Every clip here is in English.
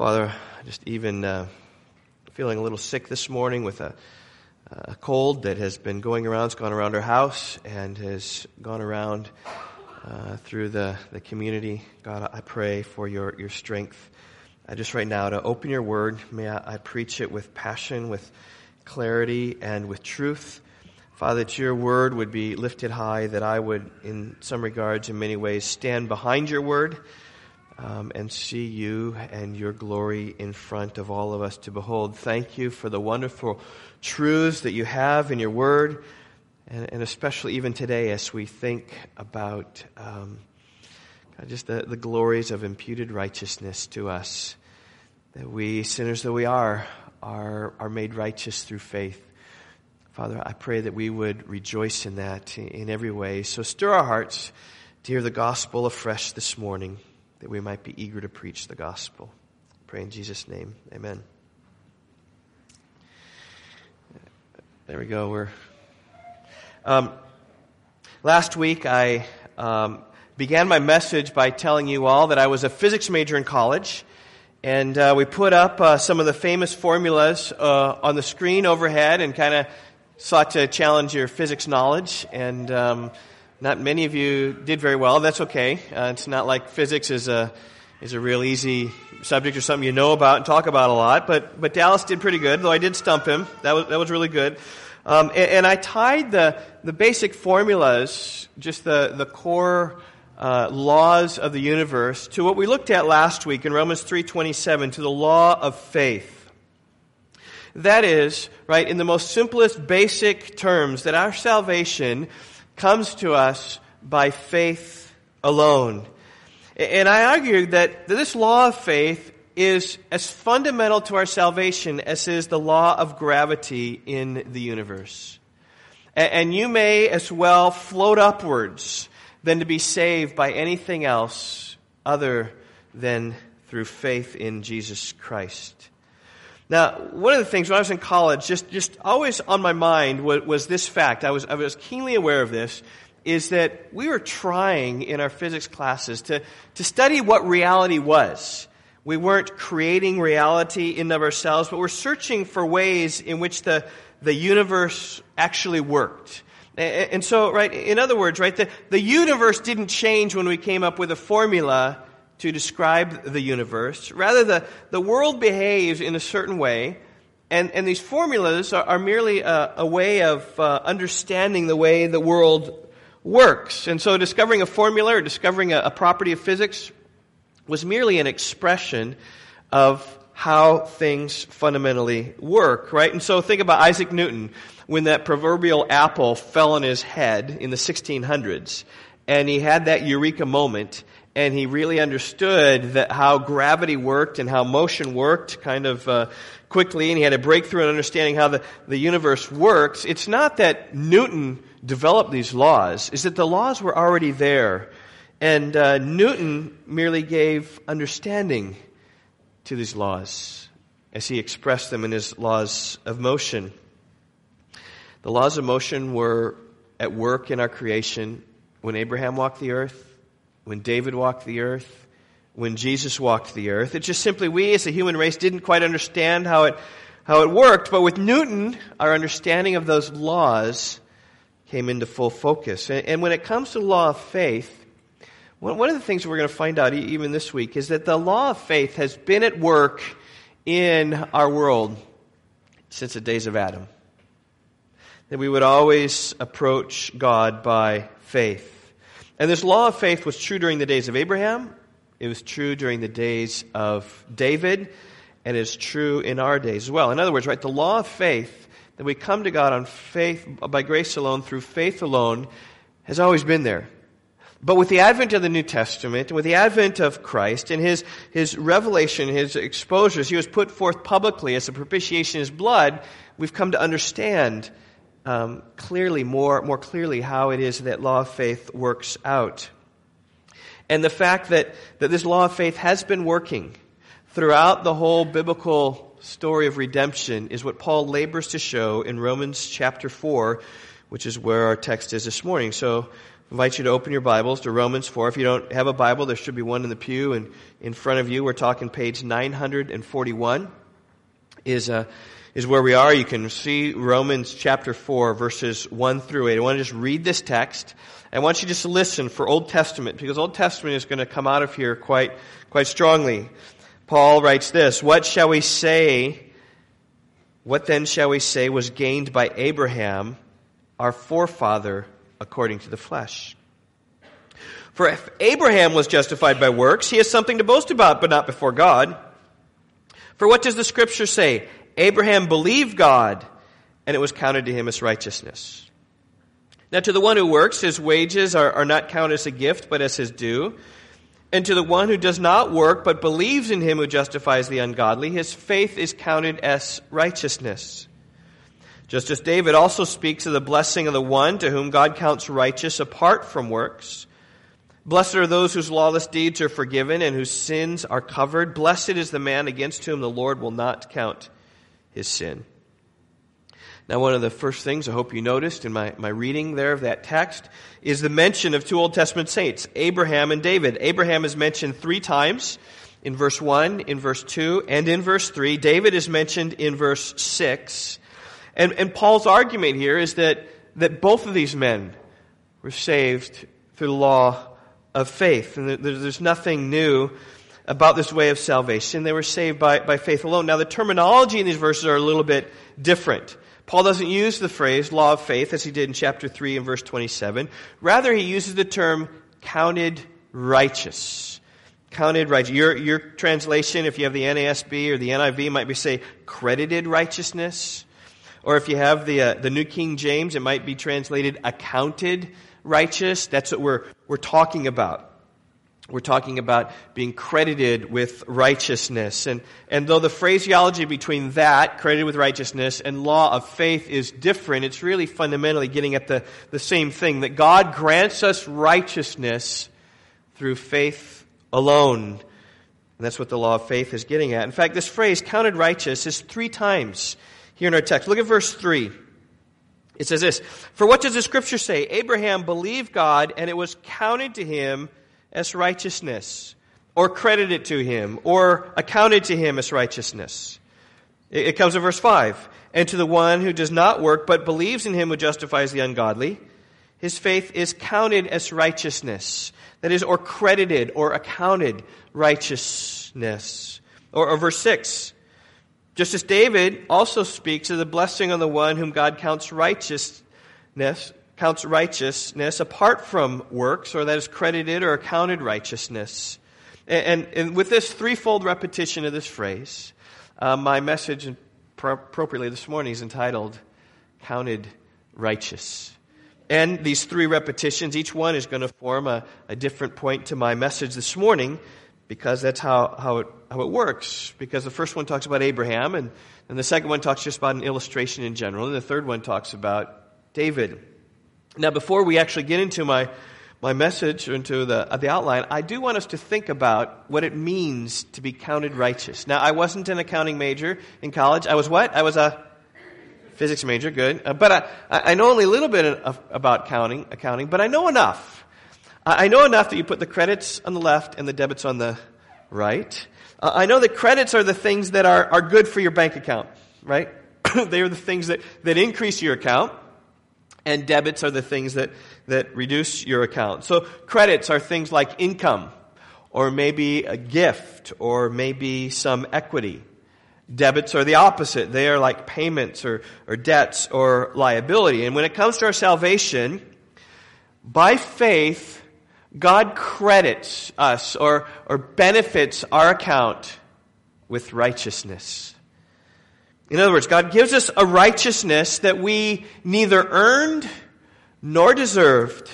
Father, just even uh, feeling a little sick this morning with a, a, cold that has been going around. It's gone around our house and has gone around uh, through the, the community. God, I pray for your, your strength. I just right now to open your word. May I, I preach it with passion, with clarity, and with truth. Father, that your word would be lifted high, that I would, in some regards, in many ways, stand behind your word um, and see you and your glory in front of all of us to behold. Thank you for the wonderful truths that you have in your word, and, and especially even today as we think about um, just the, the glories of imputed righteousness to us. That we, sinners though we are, are, are made righteous through faith. Father, I pray that we would rejoice in that in every way. So stir our hearts to hear the gospel afresh this morning that we might be eager to preach the gospel. Pray in Jesus' name. Amen. There we go. We're um, last week I um, began my message by telling you all that I was a physics major in college, and uh, we put up uh, some of the famous formulas uh, on the screen overhead and kind of sought to challenge your physics knowledge and. Um, not many of you did very well. That's okay. Uh, it's not like physics is a is a real easy subject or something you know about and talk about a lot. But but Dallas did pretty good, though I did stump him. That was that was really good. Um, and, and, I tied the the basic formulas, just the the core. Uh, laws of the universe to what we looked at last week in Romans 3:27 to the law of faith. That is, right, in the most simplest basic terms that our salvation comes to us by faith alone. And I argue that this law of faith is as fundamental to our salvation as is the law of gravity in the universe. And you may as well float upwards than to be saved by anything else other than through faith in Jesus Christ. Now, one of the things when I was in college, just, just always on my mind was, was this fact. I was, I was keenly aware of this, is that we were trying in our physics classes to, to study what reality was. We weren't creating reality in of ourselves, but we're searching for ways in which the, the universe actually worked. And so, right, in other words, right, the, the universe didn't change when we came up with a formula to describe the universe. Rather, the, the world behaves in a certain way, and, and these formulas are, are merely a, a, way of uh, understanding the way the world works. And so, discovering a formula or discovering a, a property of physics was merely an expression of how things fundamentally work, right? And so think about Isaac Newton when that proverbial apple fell on his head in the 1600s and he had that eureka moment and he really understood that how gravity worked and how motion worked kind of uh, quickly, and he had a breakthrough in understanding how the, the universe works. It's not that Newton developed these laws, is that the laws were already there. And uh, Newton merely gave understanding to these laws as he expressed them in his laws of motion. The laws of motion were at work in our creation when Abraham walked the earth, when David walked the earth, when Jesus walked the earth. It's just simply we as a human race didn't quite understand how it, how it worked, but with Newton, our understanding of those laws came into full focus. And, and when it comes to the law of faith, one, one of the things we're going to find out even this week is that the law of faith has been at work in our world since the days of Adam. That we would always approach God by faith. And this law of faith was true during the days of Abraham. It was true during the days of David. And it's true in our days as well. In other words, right, the law of faith, that we come to God on faith, by grace alone, through faith alone, has always been there. But with the advent of the New Testament, with the advent of Christ and his, his revelation, his exposures, he was put forth publicly as a propitiation his blood, we've come to understand um, clearly, more, more clearly, how it is that law of faith works out. And the fact that, that this law of faith has been working throughout the whole biblical story of redemption is what Paul labors to show in Romans chapter 4, which is where our text is this morning. So I invite you to open your Bibles to Romans 4. If you don't have a Bible, there should be one in the pew and in front of you. We're talking page 941 is, uh, is where we are. You can see Romans chapter 4 verses 1 through 8. I want to just read this text. I want you just to listen for Old Testament because Old Testament is going to come out of here quite, quite strongly. Paul writes this, What shall we say? What then shall we say was gained by Abraham, our forefather, according to the flesh. For if Abraham was justified by works, he has something to boast about, but not before God. For what does the scripture say? Abraham believed God, and it was counted to him as righteousness. Now, to the one who works, his wages are, are not counted as a gift, but as his due. And to the one who does not work, but believes in him who justifies the ungodly, his faith is counted as righteousness. Just as David also speaks of the blessing of the one to whom God counts righteous apart from works. Blessed are those whose lawless deeds are forgiven and whose sins are covered. Blessed is the man against whom the Lord will not count his sin. Now, one of the first things I hope you noticed in my, my reading there of that text is the mention of two Old Testament saints, Abraham and David. Abraham is mentioned three times in verse 1, in verse 2, and in verse 3. David is mentioned in verse 6. And, and Paul's argument here is that, that both of these men were saved through the law of faith. And there's nothing new about this way of salvation. They were saved by, by faith alone. Now, the terminology in these verses are a little bit different. Paul doesn't use the phrase law of faith as he did in chapter 3 and verse 27. Rather, he uses the term counted righteous. Counted righteous. Your, your translation, if you have the NASB or the NIV, might be say credited righteousness. Or if you have the, uh, the New King James, it might be translated accounted righteous. That's what we're, we're talking about. We're talking about being credited with righteousness. And, and though the phraseology between that, credited with righteousness, and law of faith is different, it's really fundamentally getting at the, the same thing that God grants us righteousness through faith alone. And that's what the law of faith is getting at. In fact, this phrase, counted righteous, is three times here in our text. Look at verse 3. It says this For what does the scripture say? Abraham believed God, and it was counted to him as righteousness, or credited to him, or accounted to him as righteousness. It comes in verse 5. And to the one who does not work, but believes in him who justifies the ungodly, his faith is counted as righteousness. That is, or credited, or accounted righteousness. Or, or verse 6. Just as David also speaks of the blessing on the one whom God counts righteousness, counts righteousness apart from works, or that is credited or accounted righteousness. And, and, and with this threefold repetition of this phrase, uh, my message appropriately this morning is entitled Counted Righteous. And these three repetitions, each one is going to form a, a different point to my message this morning because that's how, how, it, how it works. Because the first one talks about Abraham, and, and the second one talks just about an illustration in general, and the third one talks about David. Now, before we actually get into my, my message or into the, uh, the outline, I do want us to think about what it means to be counted righteous. Now, I wasn't an accounting major in college. I was what? I was a physics major, good. Uh, but I, I know only a little bit of, about counting, accounting, but I know enough I know enough that you put the credits on the left and the debits on the right. Uh, I know that credits are the things that are, are good for your bank account, right? they are the things that, that increase your account, and debits are the things that, that reduce your account. So credits are things like income, or maybe a gift, or maybe some equity. Debits are the opposite. They are like payments or, or debts or liability. And when it comes to our salvation, by faith, God credits us or, or benefits our account with righteousness. In other words, God gives us a righteousness that we neither earned nor deserved.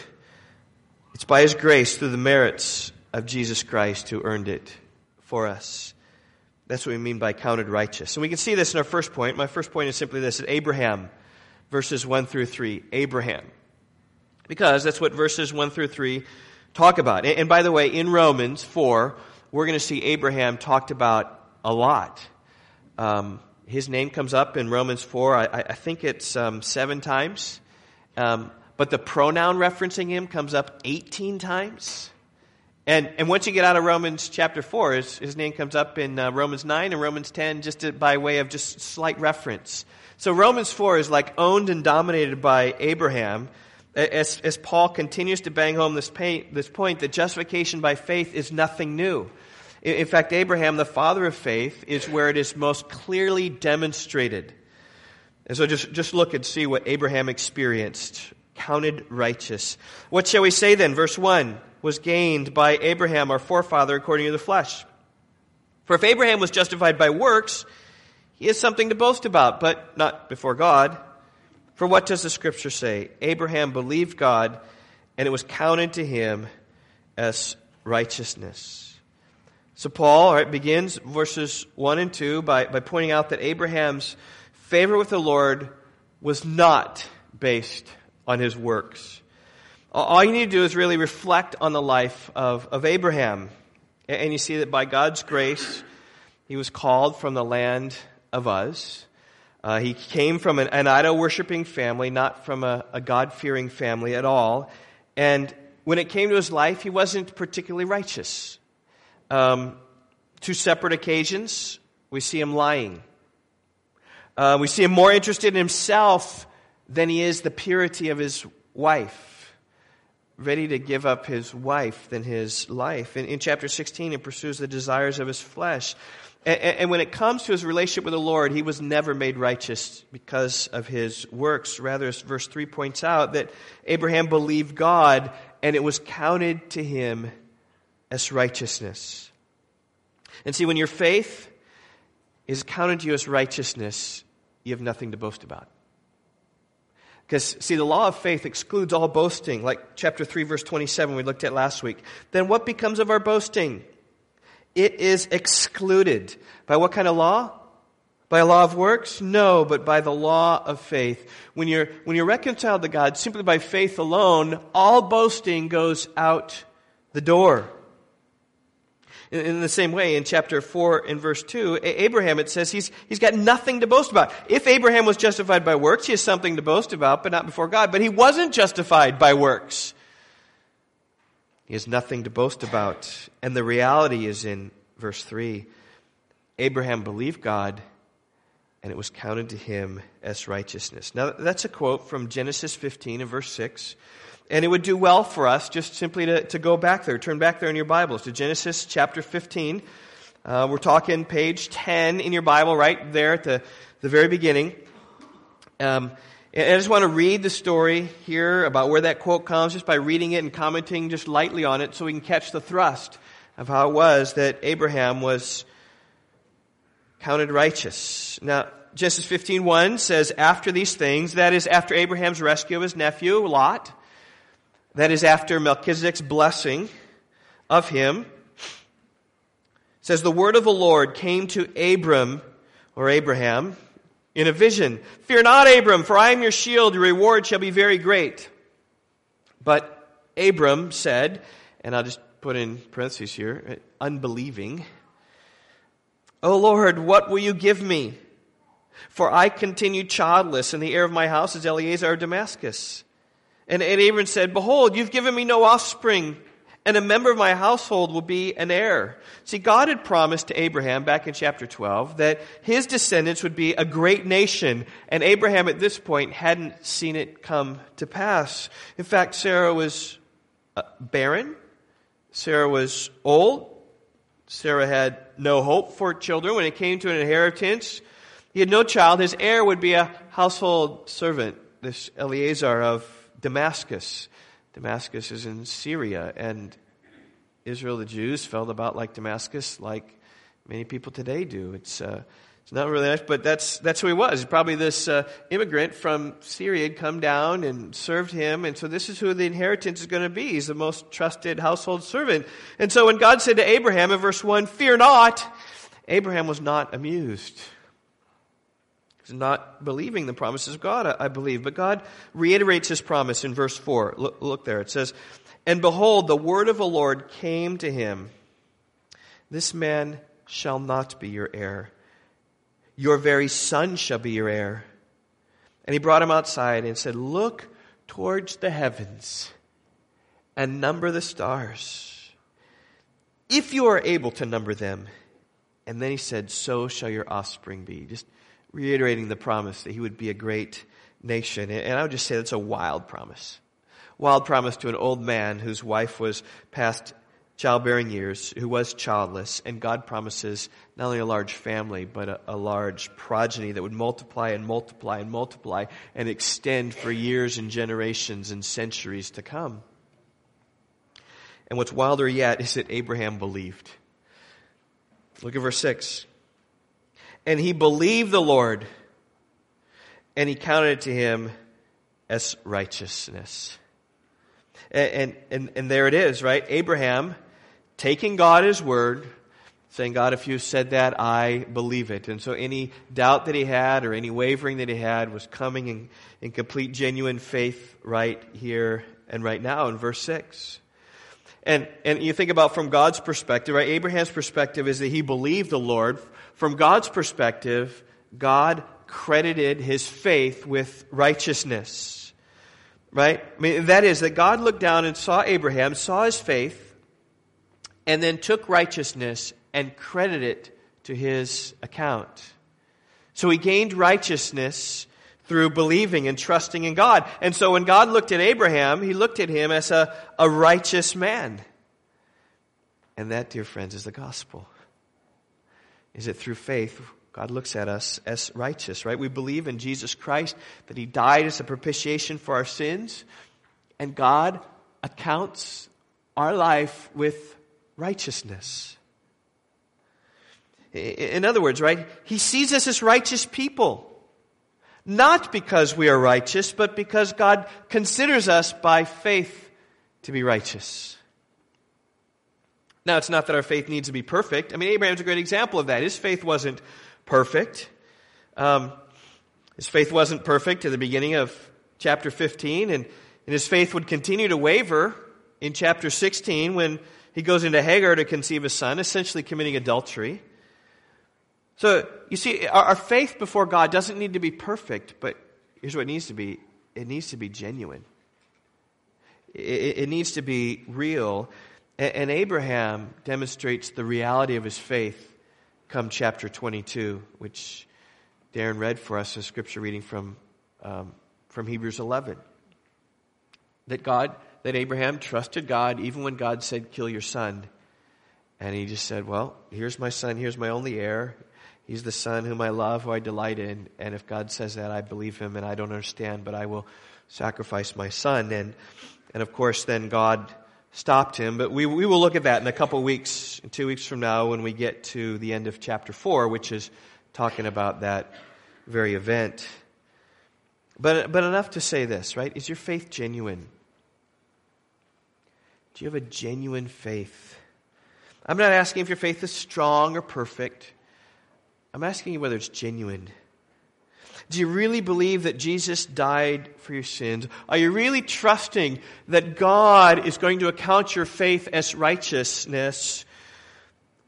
It's by His grace through the merits of Jesus Christ who earned it for us. That's what we mean by counted righteous. And we can see this in our first point. My first point is simply this Abraham, verses 1 through 3. Abraham. Because that's what verses 1 through 3 talk about. And by the way, in Romans 4, we're going to see Abraham talked about a lot. Um, his name comes up in Romans 4, I, I think it's um, seven times. Um, but the pronoun referencing him comes up 18 times. And, and once you get out of Romans chapter 4, his, his name comes up in uh, Romans 9 and Romans 10 just to, by way of just slight reference. So Romans 4 is like owned and dominated by Abraham as, as Paul continues to bang home this, pain, this point that justification by faith is nothing new. In, fact, Abraham, the father of faith, is where it is most clearly demonstrated. And so just, just look and see what Abraham experienced. Counted righteous. What shall we say then? Verse 1 was gained by Abraham, our forefather, according to the flesh. For if Abraham was justified by works, he has something to boast about, but not before God. For what does the scripture say? Abraham believed God, and it was counted to him as righteousness. So Paul right, begins verses 1 and 2 by, by pointing out that Abraham's favor with the Lord was not based on his works. All you need to do is really reflect on the life of, of Abraham. And you see that by God's grace, he was called from the land of Uz. Uh, he came from an, an idol worshiping family, not from a, a God fearing family at all. And when it came to his life, he wasn't particularly righteous. Um, two separate occasions, we see him lying. Uh, we see him more interested in himself than he is the purity of his wife. Ready to give up his wife than his life. In, in chapter 16, he pursues the desires of his flesh. And, and when it comes to his relationship with the Lord, he was never made righteous because of his works. Rather, as verse 3 points out, that Abraham believed God and it was counted to him as righteousness. And see, when your faith is counted to you as righteousness, you have nothing to boast about. Because, see, the law of faith excludes all boasting, like chapter 3, verse 27 we looked at last week. Then what becomes of our boasting? It is excluded. By what kind of law? By a law of works? No, but by the law of faith. When you're, when you're reconciled to God simply by faith alone, all boasting goes out the door. In, the same way, in chapter 4 and verse 2, Abraham, it says he's, he's got nothing to boast about. If Abraham was justified by works, he has something to boast about, but not before God. But he wasn't justified by works. He has nothing to boast about. And the reality is in verse 3 Abraham believed God, and it was counted to him as righteousness. Now, that's a quote from Genesis 15 and verse 6. And it would do well for us just simply to, to go back there, turn back there in your Bibles to Genesis chapter 15. Uh, we're talking page 10 in your Bible, right there at the, the very beginning. Um, I just want to read the story here about where that quote comes just by reading it and commenting just lightly on it so we can catch the thrust of how it was that Abraham was counted righteous. Now, Genesis 15:1 says after these things, that is after Abraham's rescue of his nephew Lot, that is after Melchizedek's blessing of him, says the word of the Lord came to Abram or Abraham in a vision. Fear not, Abram, for I am your shield. Your reward shall be very great. But Abram said, and I'll just put in parentheses here, unbelieving, O Lord, what will you give me? For I continue childless, and the heir of my house is Eliezer of Damascus. And, Abram said, Behold, you've given me no offspring and a member of my household will be an heir. See, God had promised to Abraham back in chapter 12 that his descendants would be a great nation, and Abraham at this point hadn't seen it come to pass. In fact, Sarah was uh, barren. Sarah was old. Sarah had no hope for children. When it came to an inheritance, he had no child. His heir would be a household servant, this Eliezer of Damascus. Damascus is in Syria, and Israel, the Jews, felt about like Damascus, like many people today do. It's, uh, it's not really nice, but that's, that's who he was. Probably this uh, immigrant from Syria had come down and served him, and so this is who the inheritance is going to be. He's the most trusted household servant. And so when God said to Abraham in verse 1, Fear not, Abraham was not amused not believing the promises of God, I, believe. But God reiterates his promise in verse 4. Look, look there. It says, And behold, the word of the Lord came to him. This man shall not be your heir. Your very son shall be your heir. And he brought him outside and said, Look towards the heavens and number the stars, if you are able to number them. And then he said, So shall your offspring be. Just reiterating the promise that he would be a great nation. And I would just say that's a wild promise. Wild promise to an old man whose wife was past childbearing years, who was childless, and God promises not only a large family, but a, a, large progeny that would multiply and multiply and multiply and extend for years and generations and centuries to come. And what's wilder yet is that Abraham believed. Look at verse 6. And he believed the Lord, and he counted it to him as righteousness. And, and, and, there it is, right? Abraham taking God his word, saying, God, if you said that, I believe it. And so any doubt that he had or any wavering that he had was coming in, in complete, genuine faith right here and right now in verse 6. And, and you think about from God's perspective, right? Abraham's perspective is that he believed the Lord. From God's perspective, God credited his faith with righteousness. Right? I mean, that is that God looked down and saw Abraham, saw his faith, and then took righteousness and credited it to his account. So he gained righteousness through believing and trusting in God. And so when God looked at Abraham, he looked at him as a, a righteous man. And that, dear friends, is the gospel. Is it through faith God looks at us as righteous, right? We believe in Jesus Christ, that He died as a propitiation for our sins, and God accounts our life with righteousness. In other words, right, he sees us as righteous people. Not because we are righteous, but because God considers us by faith to be righteous. Now, it's not that our faith needs to be perfect. I mean, Abraham's a great example of that. His faith wasn't perfect. Um, his faith wasn't perfect at the beginning of chapter 15, and, and his faith would continue to waver in chapter 16 when he goes into Hagar to conceive a son, essentially committing adultery. So, you see, our, our faith before God doesn't need to be perfect, but here's what it needs to be it needs to be genuine, it, it needs to be real. And, Abraham demonstrates the reality of his faith come chapter 22, which Darren read for us, a scripture reading from, um, from Hebrews 11. That God that Abraham trusted God even when God said, kill your son. And he just said, well, here's my son, here's my only heir. He's the son whom I love, who I delight in. And if God says that, I believe him and I don't understand, but I will sacrifice my son. And, and of course, then God stopped him. But we, we will look at that in a couple weeks, two weeks from now, when we get to the end of chapter 4, which is talking about that very event. But, but enough to say this, right? Is your faith genuine? Do you have a genuine faith? I'm not asking if your faith is strong or perfect. I'm asking you whether it's genuine. Do you really believe that Jesus died for your sins? Are you really trusting that God is going to account your faith as righteousness?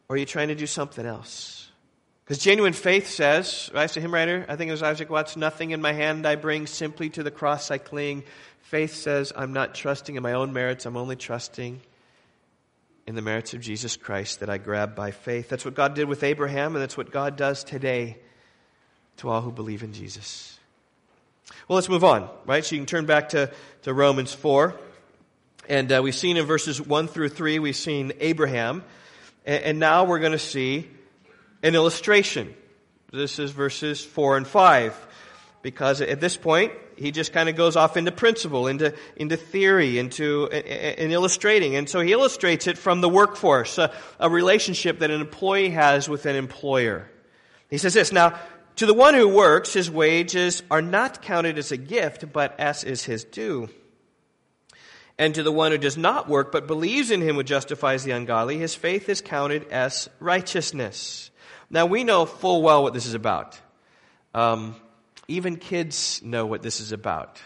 Or are you trying to do something else? Because genuine faith says, right, the hymn writer, I think it was Isaac Watts, nothing in my hand I bring, simply to the cross I cling. Faith says, I'm not trusting in my own merits, I'm only trusting in the merits of Jesus Christ that I grab by faith. That's what God did with Abraham, and that's what God does today to all who believe in Jesus. Well, let's move on, right? So you can turn back to, to Romans 4. And uh, we've seen in verses 1 through 3, we've seen Abraham. And, and now we're going to see an illustration. This is verses 4 and 5 because at this point, he just kind of goes off into principle, into, into theory, into in illustrating. And so he illustrates it from the workforce, a, a relationship that an employee has with an employer. He says this, now, to the one who works, his wages are not counted as a gift, but as is his due. And to the one who does not work, but believes in him who justifies the ungodly, his faith is counted as righteousness. Now we know full well what this is about. Um, even kids know what this is about.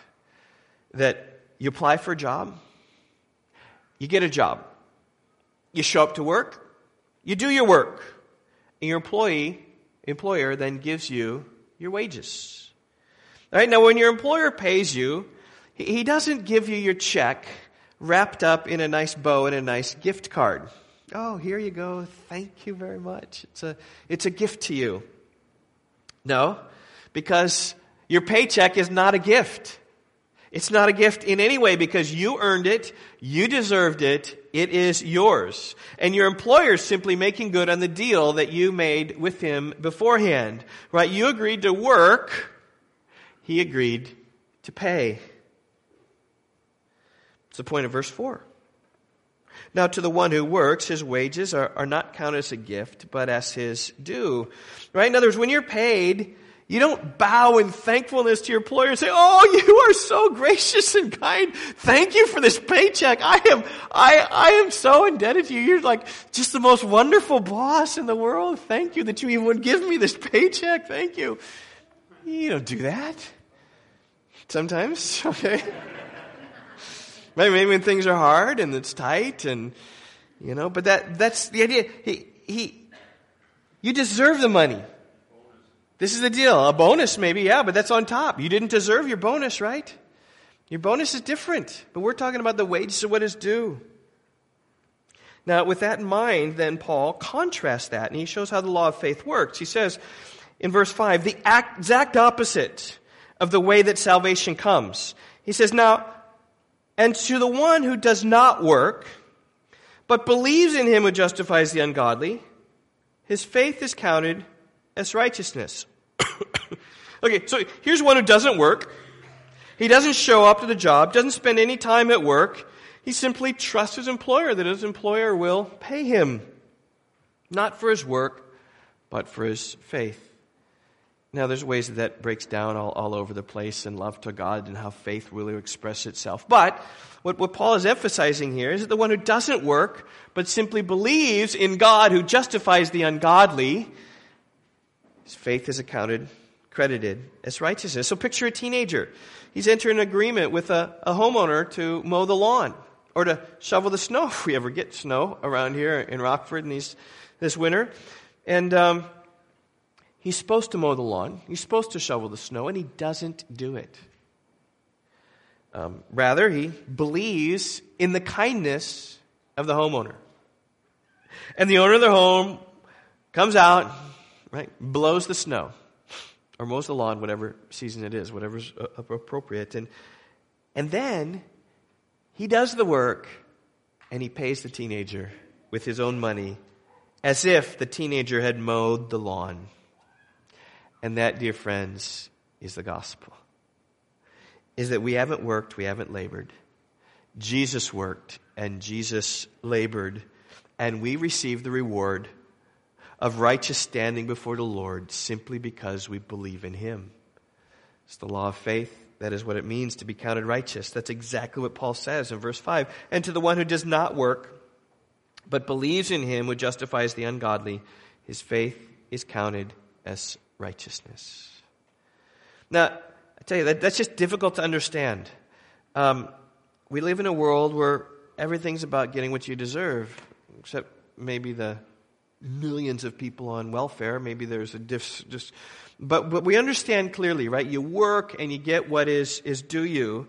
That you apply for a job, you get a job, you show up to work, you do your work, and your employee, employer then gives you your wages. All right, now when your employer pays you, He doesn't give you your check wrapped up in a nice bow and a nice gift card. Oh, here you go. Thank you very much. It's a, it's a gift to you. No, because your paycheck is not a gift. It's not a gift in any way because you earned it, you deserved it, it is yours. And your employer is simply making good on the deal that you made with him beforehand. Right? You agreed to work, he agreed to pay. It's the point of verse 4. Now, to the one who works, his wages are, are not counted as a gift, but as his due. Right? In other words, when you're paid, you don't bow in thankfulness to your employer and say, Oh, you are so gracious and kind. Thank you for this paycheck. I am, I, I am so indebted to you. You're like just the most wonderful boss in the world. Thank you that you even would give me this paycheck. Thank you. You don't do that. Sometimes, okay? Maybe when things are hard and it's tight and, you know, but that, that's the idea. He, he, you deserve the money. This is the deal. A bonus, maybe, yeah, but that's on top. You didn't deserve your bonus, right? Your bonus is different, but we're talking about the wages of what is due. Now, with that in mind, then Paul contrasts that, and he shows how the law of faith works. He says in verse 5, the exact opposite of the way that salvation comes. He says, Now, and to the one who does not work, but believes in him who justifies the ungodly, his faith is counted as righteousness. okay, so here's one who doesn't work. He doesn't show up to the job, doesn't spend any time at work. He simply trusts his employer that his employer will pay him. Not for his work, but for his faith. Now, there's ways that that breaks down all, all over the place in love to God and how faith really expresses itself. But what, what Paul is emphasizing here is that the one who doesn't work, but simply believes in God who justifies the ungodly, his faith is accounted, credited as righteousness. So picture a teenager. He's entered an agreement with a, a homeowner to mow the lawn or to shovel the snow if we ever get snow around here in Rockford in these, this winter. And um, he's supposed to mow the lawn, he's supposed to shovel the snow, and he doesn't do it. Um, rather, he believes in the kindness of the homeowner. And the owner of the home comes out, right? Blows the snow or mows the lawn, whatever season it is, whatever's uh, appropriate. And, and then he does the work and he pays the teenager with his own money as if the teenager had mowed the lawn. And that, dear friends, is the gospel. Is that we haven't worked, we haven't labored. Jesus worked and Jesus labored, and we receive the reward of righteous standing before the Lord simply because we believe in Him. It's the law of faith. That is what it means to be counted righteous. That's exactly what Paul says in verse 5. And to the one who does not work, but believes in Him who justifies the ungodly, his faith is counted as righteousness. Now, I tell you, that, that's just difficult to understand. Um, we live in a world where everything's about getting what you deserve, except maybe the millions of people on welfare. Maybe there's a diff, just, but, but we understand clearly, right? You work and you get what is, is due you.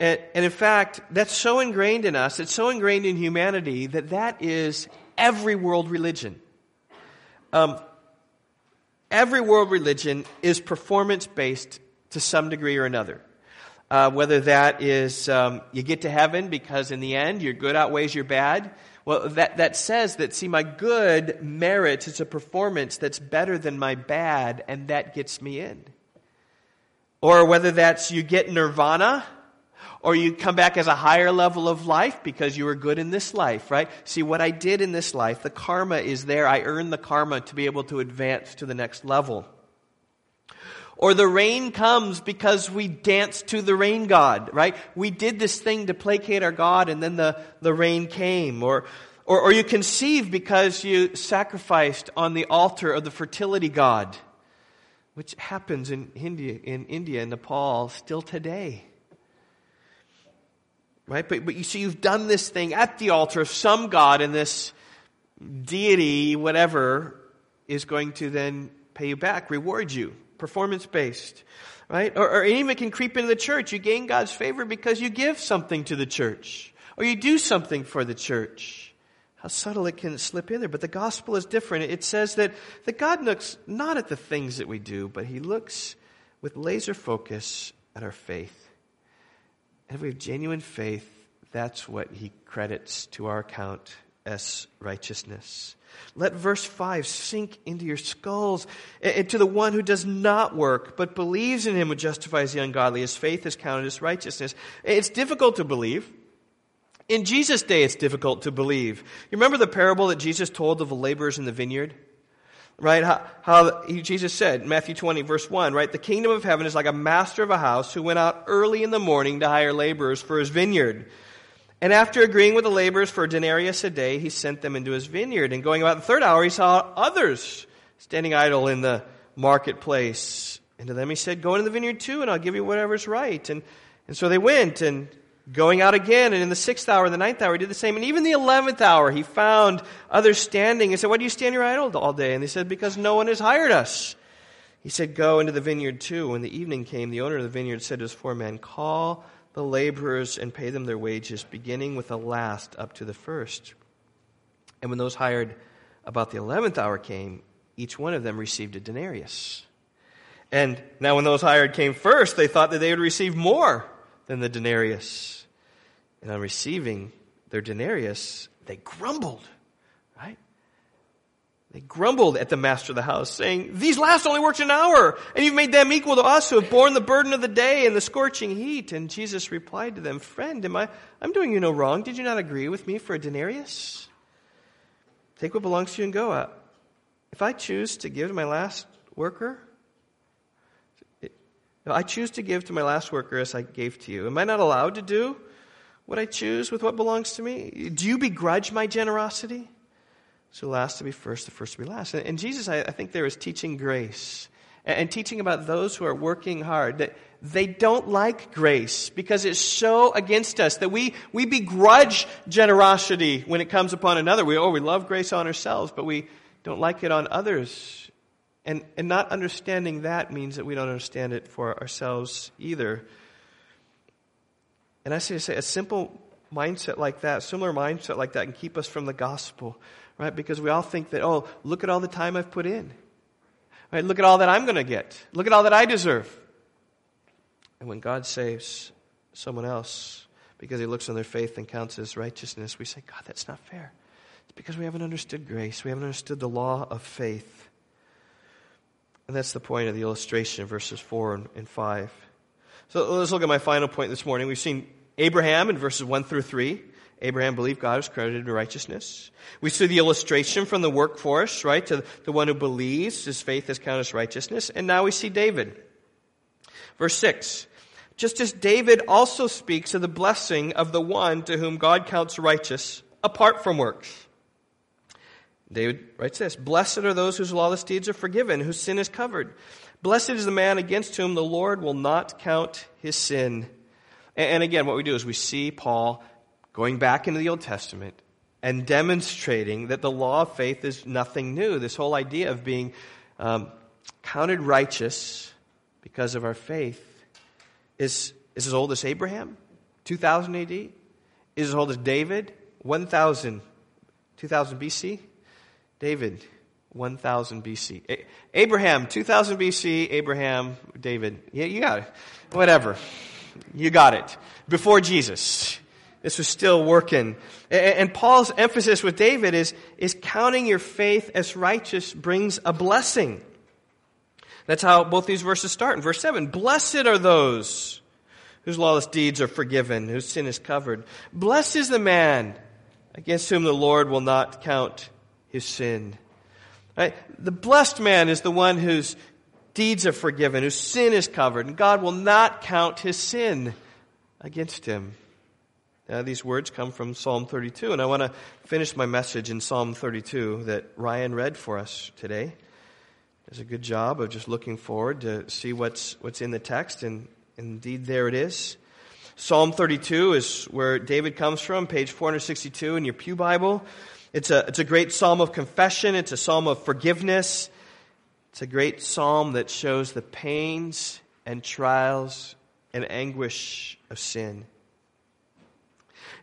And, and in fact, that's so ingrained in us, it's so ingrained in humanity that that is every world religion. Um, every world religion is performance based to some degree or another. Uh, whether that is um, you get to heaven because in the end your good outweighs your bad, well, that, that says that, see, my good merits, it's a performance that's better than my bad, and that gets me in. Or whether that's you get nirvana, or you come back as a higher level of life because you were good in this life, right? See, what I did in this life, the karma is there. I earned the karma to be able to advance to the next level. Or the rain comes because we danced to the rain god, right? We did this thing to placate our God and then the, the rain came. Or, or, or you conceive because you sacrificed on the altar of the fertility god, which happens in India, in India and Nepal still today. Right? But, but you see, you've done this thing at the altar of some god and this deity, whatever, is going to then pay you back, reward you performance based, right? Or, or even can creep into the church. You gain God's favor because you give something to the church, or you do something for the church. How subtle it can slip in there. But the gospel is different. It says that, that God looks not at the things that we do, but He looks with laser focus at our faith. And if we have genuine faith, that's what he credits to our account as righteousness. Let verse 5 sink into your skulls. And to the one who does not work, but believes in him who justifies the ungodly, his faith is counted as righteousness. It's difficult to believe. In Jesus' day, it's difficult to believe. You remember the parable that Jesus told of the laborers in the vineyard? right? How, how Jesus said, Matthew 20, verse 1, right? The kingdom of heaven is like a master of a house who went out early in the morning to hire laborers for his vineyard. And after agreeing with the laborers for a denarius a day, he sent them into his vineyard. And going about the third hour, he saw others standing idle in the marketplace. And to them he said, Go into the vineyard too, and I'll give you whatever's right. And, and so they went, and going out again. And in the sixth hour and the ninth hour, he did the same. And even the eleventh hour, he found others standing He said, Why do you stand here idle all day? And they said, Because no one has hired us. He said, Go into the vineyard too. When the evening came, the owner of the vineyard said to his four men, Call the laborers and pay them their wages, beginning with the last up to the first. And when those hired about the eleventh hour came, each one of them received a denarius. And now, when those hired came first, they thought that they would receive more than the denarius. And on receiving their denarius, they grumbled? They grumbled at the master of the house, saying, These last only worked an hour, and you've made them equal to us who have borne the burden of the day and the scorching heat. And Jesus replied to them, Friend, am I, I'm doing you no wrong. Did you not agree with me for a denarius? Take what belongs to you and go. Out. If I choose to give to my last worker, I choose to give to my last worker as I gave to you. Am I not allowed to do what I choose with what belongs to me? Do you begrudge my generosity? So last to be first, the first to be last. And Jesus, I, think there is teaching grace and teaching about those who are working hard that they don't like grace because it's so against us that we, we begrudge generosity when it comes upon another. We, oh, we love grace on ourselves, but we don't like it on others. And, and not understanding that means that we don't understand it for ourselves either. And I say say, a simple mindset like that, similar mindset like that can keep us from the gospel, right? Because we all think that, oh, look at all the time I've put in. Right? Look at all that I'm going to get. Look at all that I deserve. And when God saves someone else because he looks on their faith and counts as righteousness, we say, God, that's not fair. It's because we haven't understood grace. We haven't understood the law of faith. And that's the point of the illustration, verses 4 and 5. So let's look at my final point this morning. We've seen Abraham in verses 1 through 3. Abraham believed God was credited to righteousness. We see the illustration from the workforce, right, to the one who believes his faith is counted as righteousness. And now we see David. Verse 6. Just as David also speaks of the blessing of the one to whom God counts righteous apart from works. David writes this Blessed are those whose lawless deeds are forgiven, whose sin is covered. Blessed is the man against whom the Lord will not count his sin. And again, what we do is we see Paul going back into the Old Testament and demonstrating that the law of faith is nothing new. This whole idea of being um, counted righteous because of our faith is, is as old as Abraham, 2000 AD, is as old as David, 1000, 2000 BC. David, 1000 BC. Abraham, 2000 BC. Abraham, David. Yeah, you got it. Whatever. You got it. Before Jesus. This was still working. And Paul's emphasis with David is, is counting your faith as righteous brings a blessing. That's how both these verses start. In verse 7, blessed are those whose lawless deeds are forgiven, whose sin is covered. Blessed is the man against whom the Lord will not count his sin. Right? The blessed man is the one whose deeds are forgiven, whose sin is covered, and God will not count his sin against him. Now, these words come from Psalm 32, and I want to finish my message in Psalm 32 that Ryan read for us today. Does a good job of just looking forward to see what's, what's in the text, and indeed there it is. Psalm 32 is where David comes from, page 462 in your Pew Bible. It's a, it's a great psalm of confession. It's a psalm of forgiveness. It's a great psalm that shows the pains and trials and anguish of sin.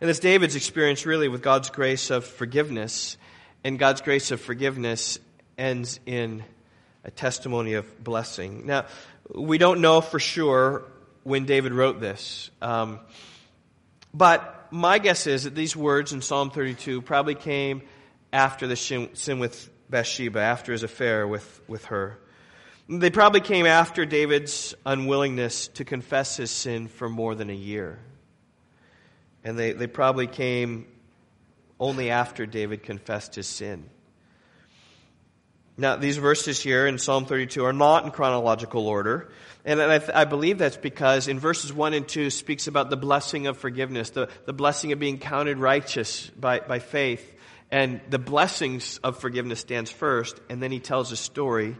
And it's David's experience really with God's grace of forgiveness. And God's grace of forgiveness ends in a testimony of blessing. Now, we don't know for sure when David wrote this. Um, but my guess is that these words in Psalm 32 probably came after the sin with Bathsheba, after his affair with, with her. They probably came after David's unwillingness to confess his sin for more than a year. And they, they probably came only after David confessed his sin. Now, these verses here in Psalm 32 are not in chronological order. And I, I, believe that's because in verses 1 and 2 speaks about the blessing of forgiveness, the, the blessing of being counted righteous by, by faith. And the blessings of forgiveness stands first, and then he tells a story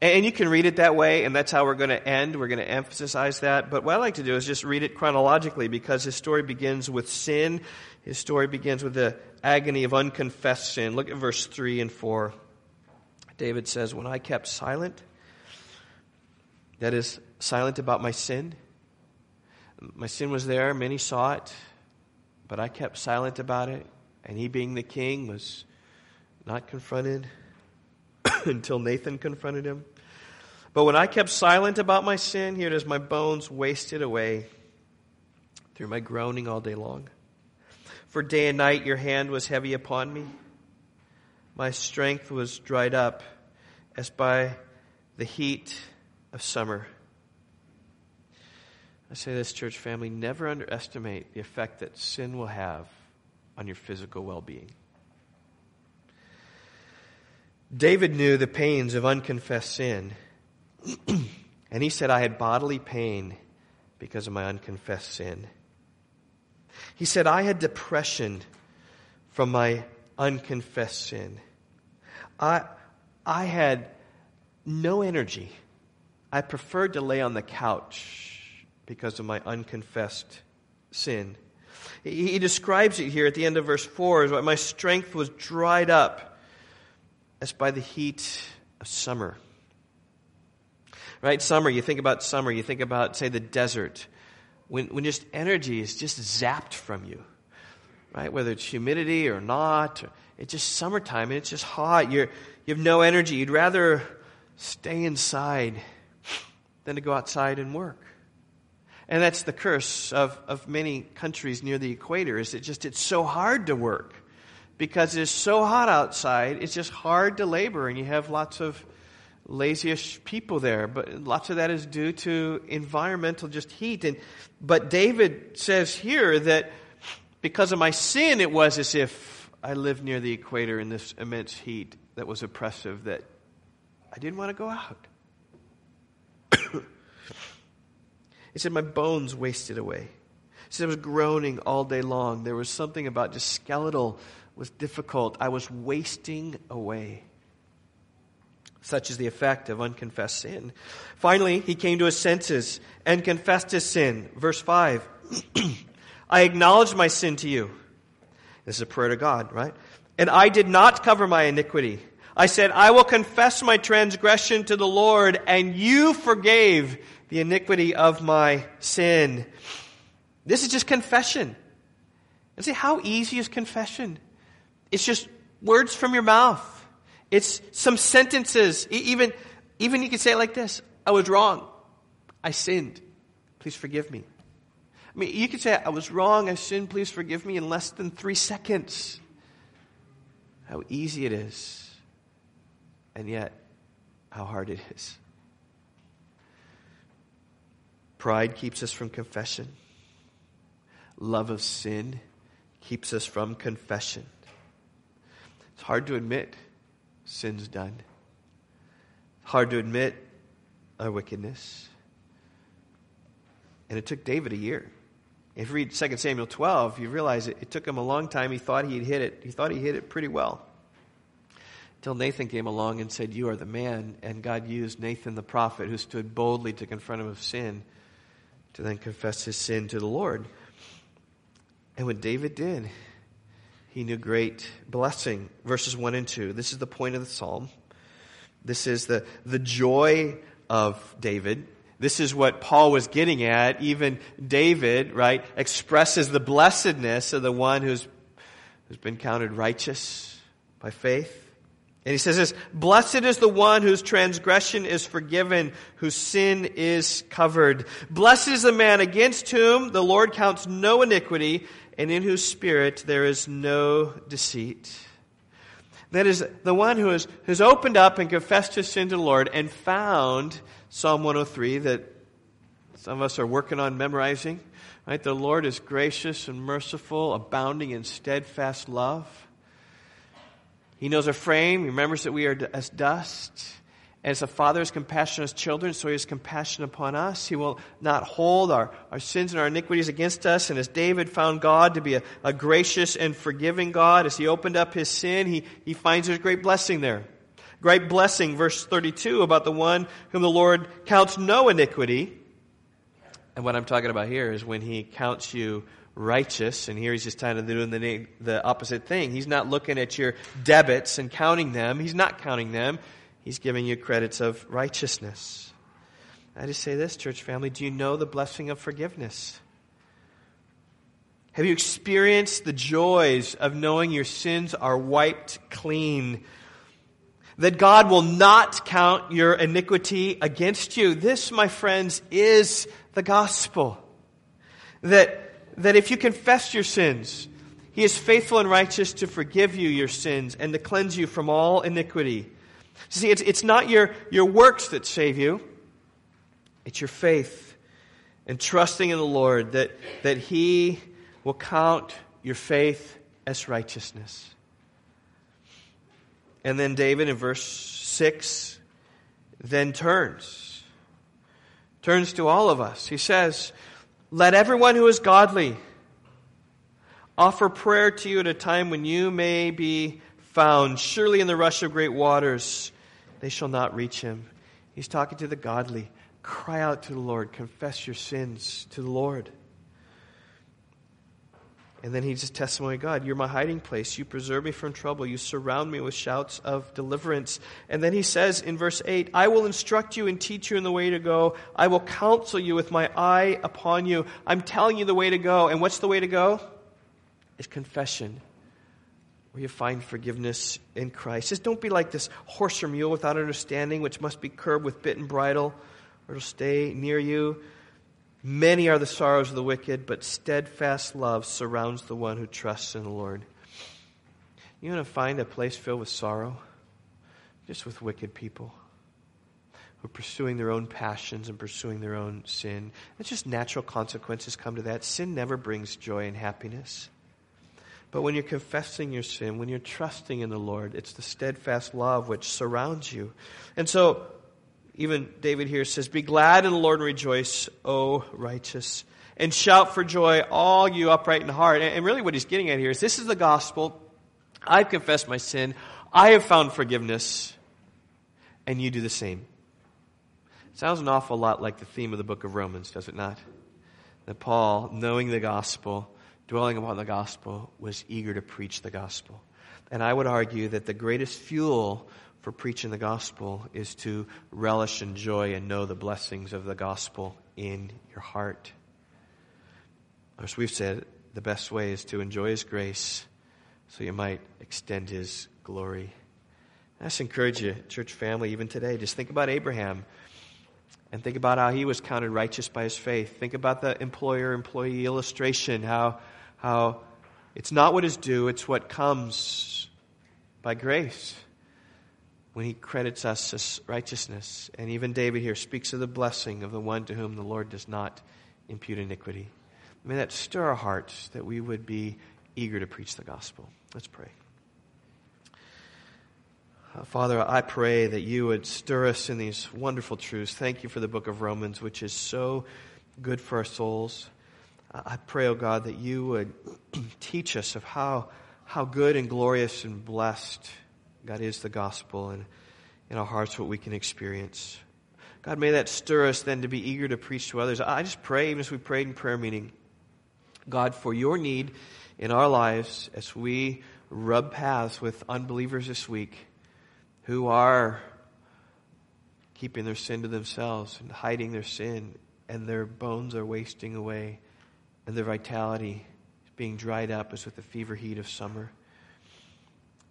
and you can read it that way, and that's how we're going to end. We're going to emphasize that. But what I like to do is just read it chronologically because his story begins with sin. His story begins with the agony of unconfessed sin. Look at verse 3 and 4. David says, When I kept silent, that is, silent about my sin, my sin was there, many saw it, but I kept silent about it, and he, being the king, was not confronted until Nathan confronted him. But when I kept silent about my sin, here it is, my bones wasted away through my groaning all day long. For day and night your hand was heavy upon me. My strength was dried up as by the heat of summer. I say this, church family, never underestimate the effect that sin will have on your physical well being. David knew the pains of unconfessed sin. and he said, I had bodily pain because of my unconfessed sin. He said, I had depression from my unconfessed sin. I, I had no energy. I preferred to lay on the couch because of my unconfessed sin. He, he describes it here at the end of verse 4 as my strength was dried up as by the heat of summer. Right? Summer, you think about summer, you think about, say, the desert, when, when just energy is just zapped from you. Right? Whether it's humidity or not, it's just summertime and it's just hot. You're, you have no energy. You'd rather stay inside than to go outside and work. And that's the curse of, of many countries near the equator is it just it's so hard to work because it's so hot outside, it's just hard to labor, and you have lots of lazyish people there. But lots of that is due to environmental just heat. And but David says here that because of my sin, it was as if I lived near the equator in this immense heat that was oppressive. That I didn't want to go out. he said, My bones wasted away. He said, I was groaning all day long. There was something about just skeletal was difficult. I was wasting away. Such is the effect of unconfessed sin. Finally, he came to his senses and confessed his sin. Verse 5 I acknowledge my sin to you. This is a prayer to God, right? And I did not cover my iniquity. I said, I will confess my transgression to the Lord, and you forgave the iniquity of my sin. This is just confession. And see, how easy is confession? It's just words from your mouth. It's some sentences. Even, even you could say it like this I was wrong. I sinned. Please forgive me. I mean, you could say, I was wrong. I sinned. Please forgive me in less than three seconds. How easy it is. And yet, how hard it is. Pride keeps us from confession. Love of sin keeps us from confession. It's hard to admit sin's done. Hard to admit our wickedness. And it took David a year. If you read 2 Samuel 12, you realize it, it took him a long time. He thought he'd hit it. He thought he hit it pretty well. Until Nathan came along and said, You are the man. And God used Nathan the prophet, who stood boldly to confront him of sin, to then confess his sin to the Lord. And what David did, he knew great blessing. Verses 1 and 2. This is the point of the psalm. This is the, the joy of David. This is what Paul was getting at. Even David, right, expresses the blessedness of the one who's, who's been counted righteous by faith. And he says this, Blessed is the one whose transgression is forgiven, whose sin is covered. Blessed is the man against whom the Lord counts no iniquity, and in whose spirit there is no deceit. That is the one who has, has opened up and confessed his sin to the Lord and found Psalm 103 that some of us are working on memorizing. Right? The Lord is gracious and merciful, abounding in steadfast love. He knows our frame. He remembers that we are as dust. As a father is compassionate on his children, so he has compassion upon us. He will not hold our, our sins and our iniquities against us. And as David found God to be a, a gracious and forgiving God, as he opened up his sin, he, he finds there's great blessing there. Great blessing, verse 32, about the one whom the Lord counts no iniquity. And what I'm talking about here is when he counts you righteous, and here he's just kind of doing the, the opposite thing. He's not looking at your debits and counting them. He's not counting them. He's giving you credits of righteousness. I just say this, church family. Do you know the blessing of forgiveness? Have you experienced the joys of knowing your sins are wiped clean? That God will not count your iniquity against you. This, my friends, is the gospel. That, that if you confess your sins, He is faithful and righteous to forgive you your sins and to cleanse you from all iniquity. See, it's, it's not your, your works that save you, it's your faith and trusting in the Lord that, that He will count your faith as righteousness. And then David in verse 6 then turns. Turns to all of us. He says, Let everyone who is godly offer prayer to you at a time when you may be found. Surely in the rush of great waters they shall not reach him. He's talking to the godly. Cry out to the Lord. Confess your sins to the Lord. And then he just testimony God, you're my hiding place. You preserve me from trouble. You surround me with shouts of deliverance. And then he says in verse 8, I will instruct you and teach you in the way to go. I will counsel you with my eye upon you. I'm telling you the way to go. And what's the way to go? It's confession you find forgiveness in Christ. Just don't be like this horse or mule without understanding, which must be curbed with bit and bridle, or it'll stay near you. Many are the sorrows of the wicked, but steadfast love surrounds the one who trusts in the Lord. You want to find a place filled with sorrow? Just with wicked people who are pursuing their own passions and pursuing their own sin. It's just natural consequences come to that. Sin never brings joy and happiness. But when you're confessing your sin, when you're trusting in the Lord, it's the steadfast love which surrounds you. And so, even David here says, Be glad in the Lord and rejoice, O righteous, and shout for joy, all you upright in heart. And really, what he's getting at here is this is the gospel. I've confessed my sin, I have found forgiveness, and you do the same. Sounds an awful lot like the theme of the book of Romans, does it not? That Paul, knowing the gospel, dwelling upon the gospel, was eager to preach the gospel. And I would argue that the greatest fuel for preaching the gospel is to relish and joy and know the blessings of the gospel in your heart. As we've said, the best way is to enjoy His grace so you might extend His glory. I just encourage you, church family, even today, just think about Abraham and think about how he was counted righteous by his faith. Think about the employer employee illustration, how how it's not what is due, it's what comes by grace when he credits us as righteousness. And even David here speaks of the blessing of the one to whom the Lord does not impute iniquity. May that stir our hearts that we would be eager to preach the gospel. Let's pray. Uh, Father, I pray that you would stir us in these wonderful truths. Thank you for the book of Romans, which is so good for our souls. I pray, oh God, that you would teach us of how, how good and glorious and blessed God is the gospel and in our hearts what we can experience. God, may that stir us then to be eager to preach to others. I just pray, even as we prayed in prayer meeting, God, for your need in our lives as we rub paths with unbelievers this week who are keeping their sin to themselves and hiding their sin, and their bones are wasting away, and their vitality being dried up as with the fever heat of summer.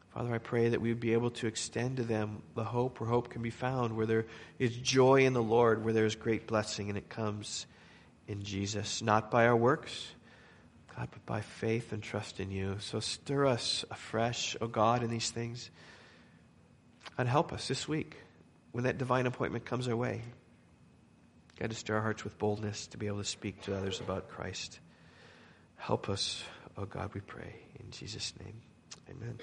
Father, I pray that we would be able to extend to them the hope where hope can be found, where there is joy in the Lord, where there is great blessing, and it comes in Jesus, not by our works, God, but by faith and trust in you. So stir us afresh, O oh God, in these things. And help us this week when that divine appointment comes our way. God, to stir our hearts with boldness to be able to speak to others about Christ. Help us, oh God, we pray. In Jesus' name, amen.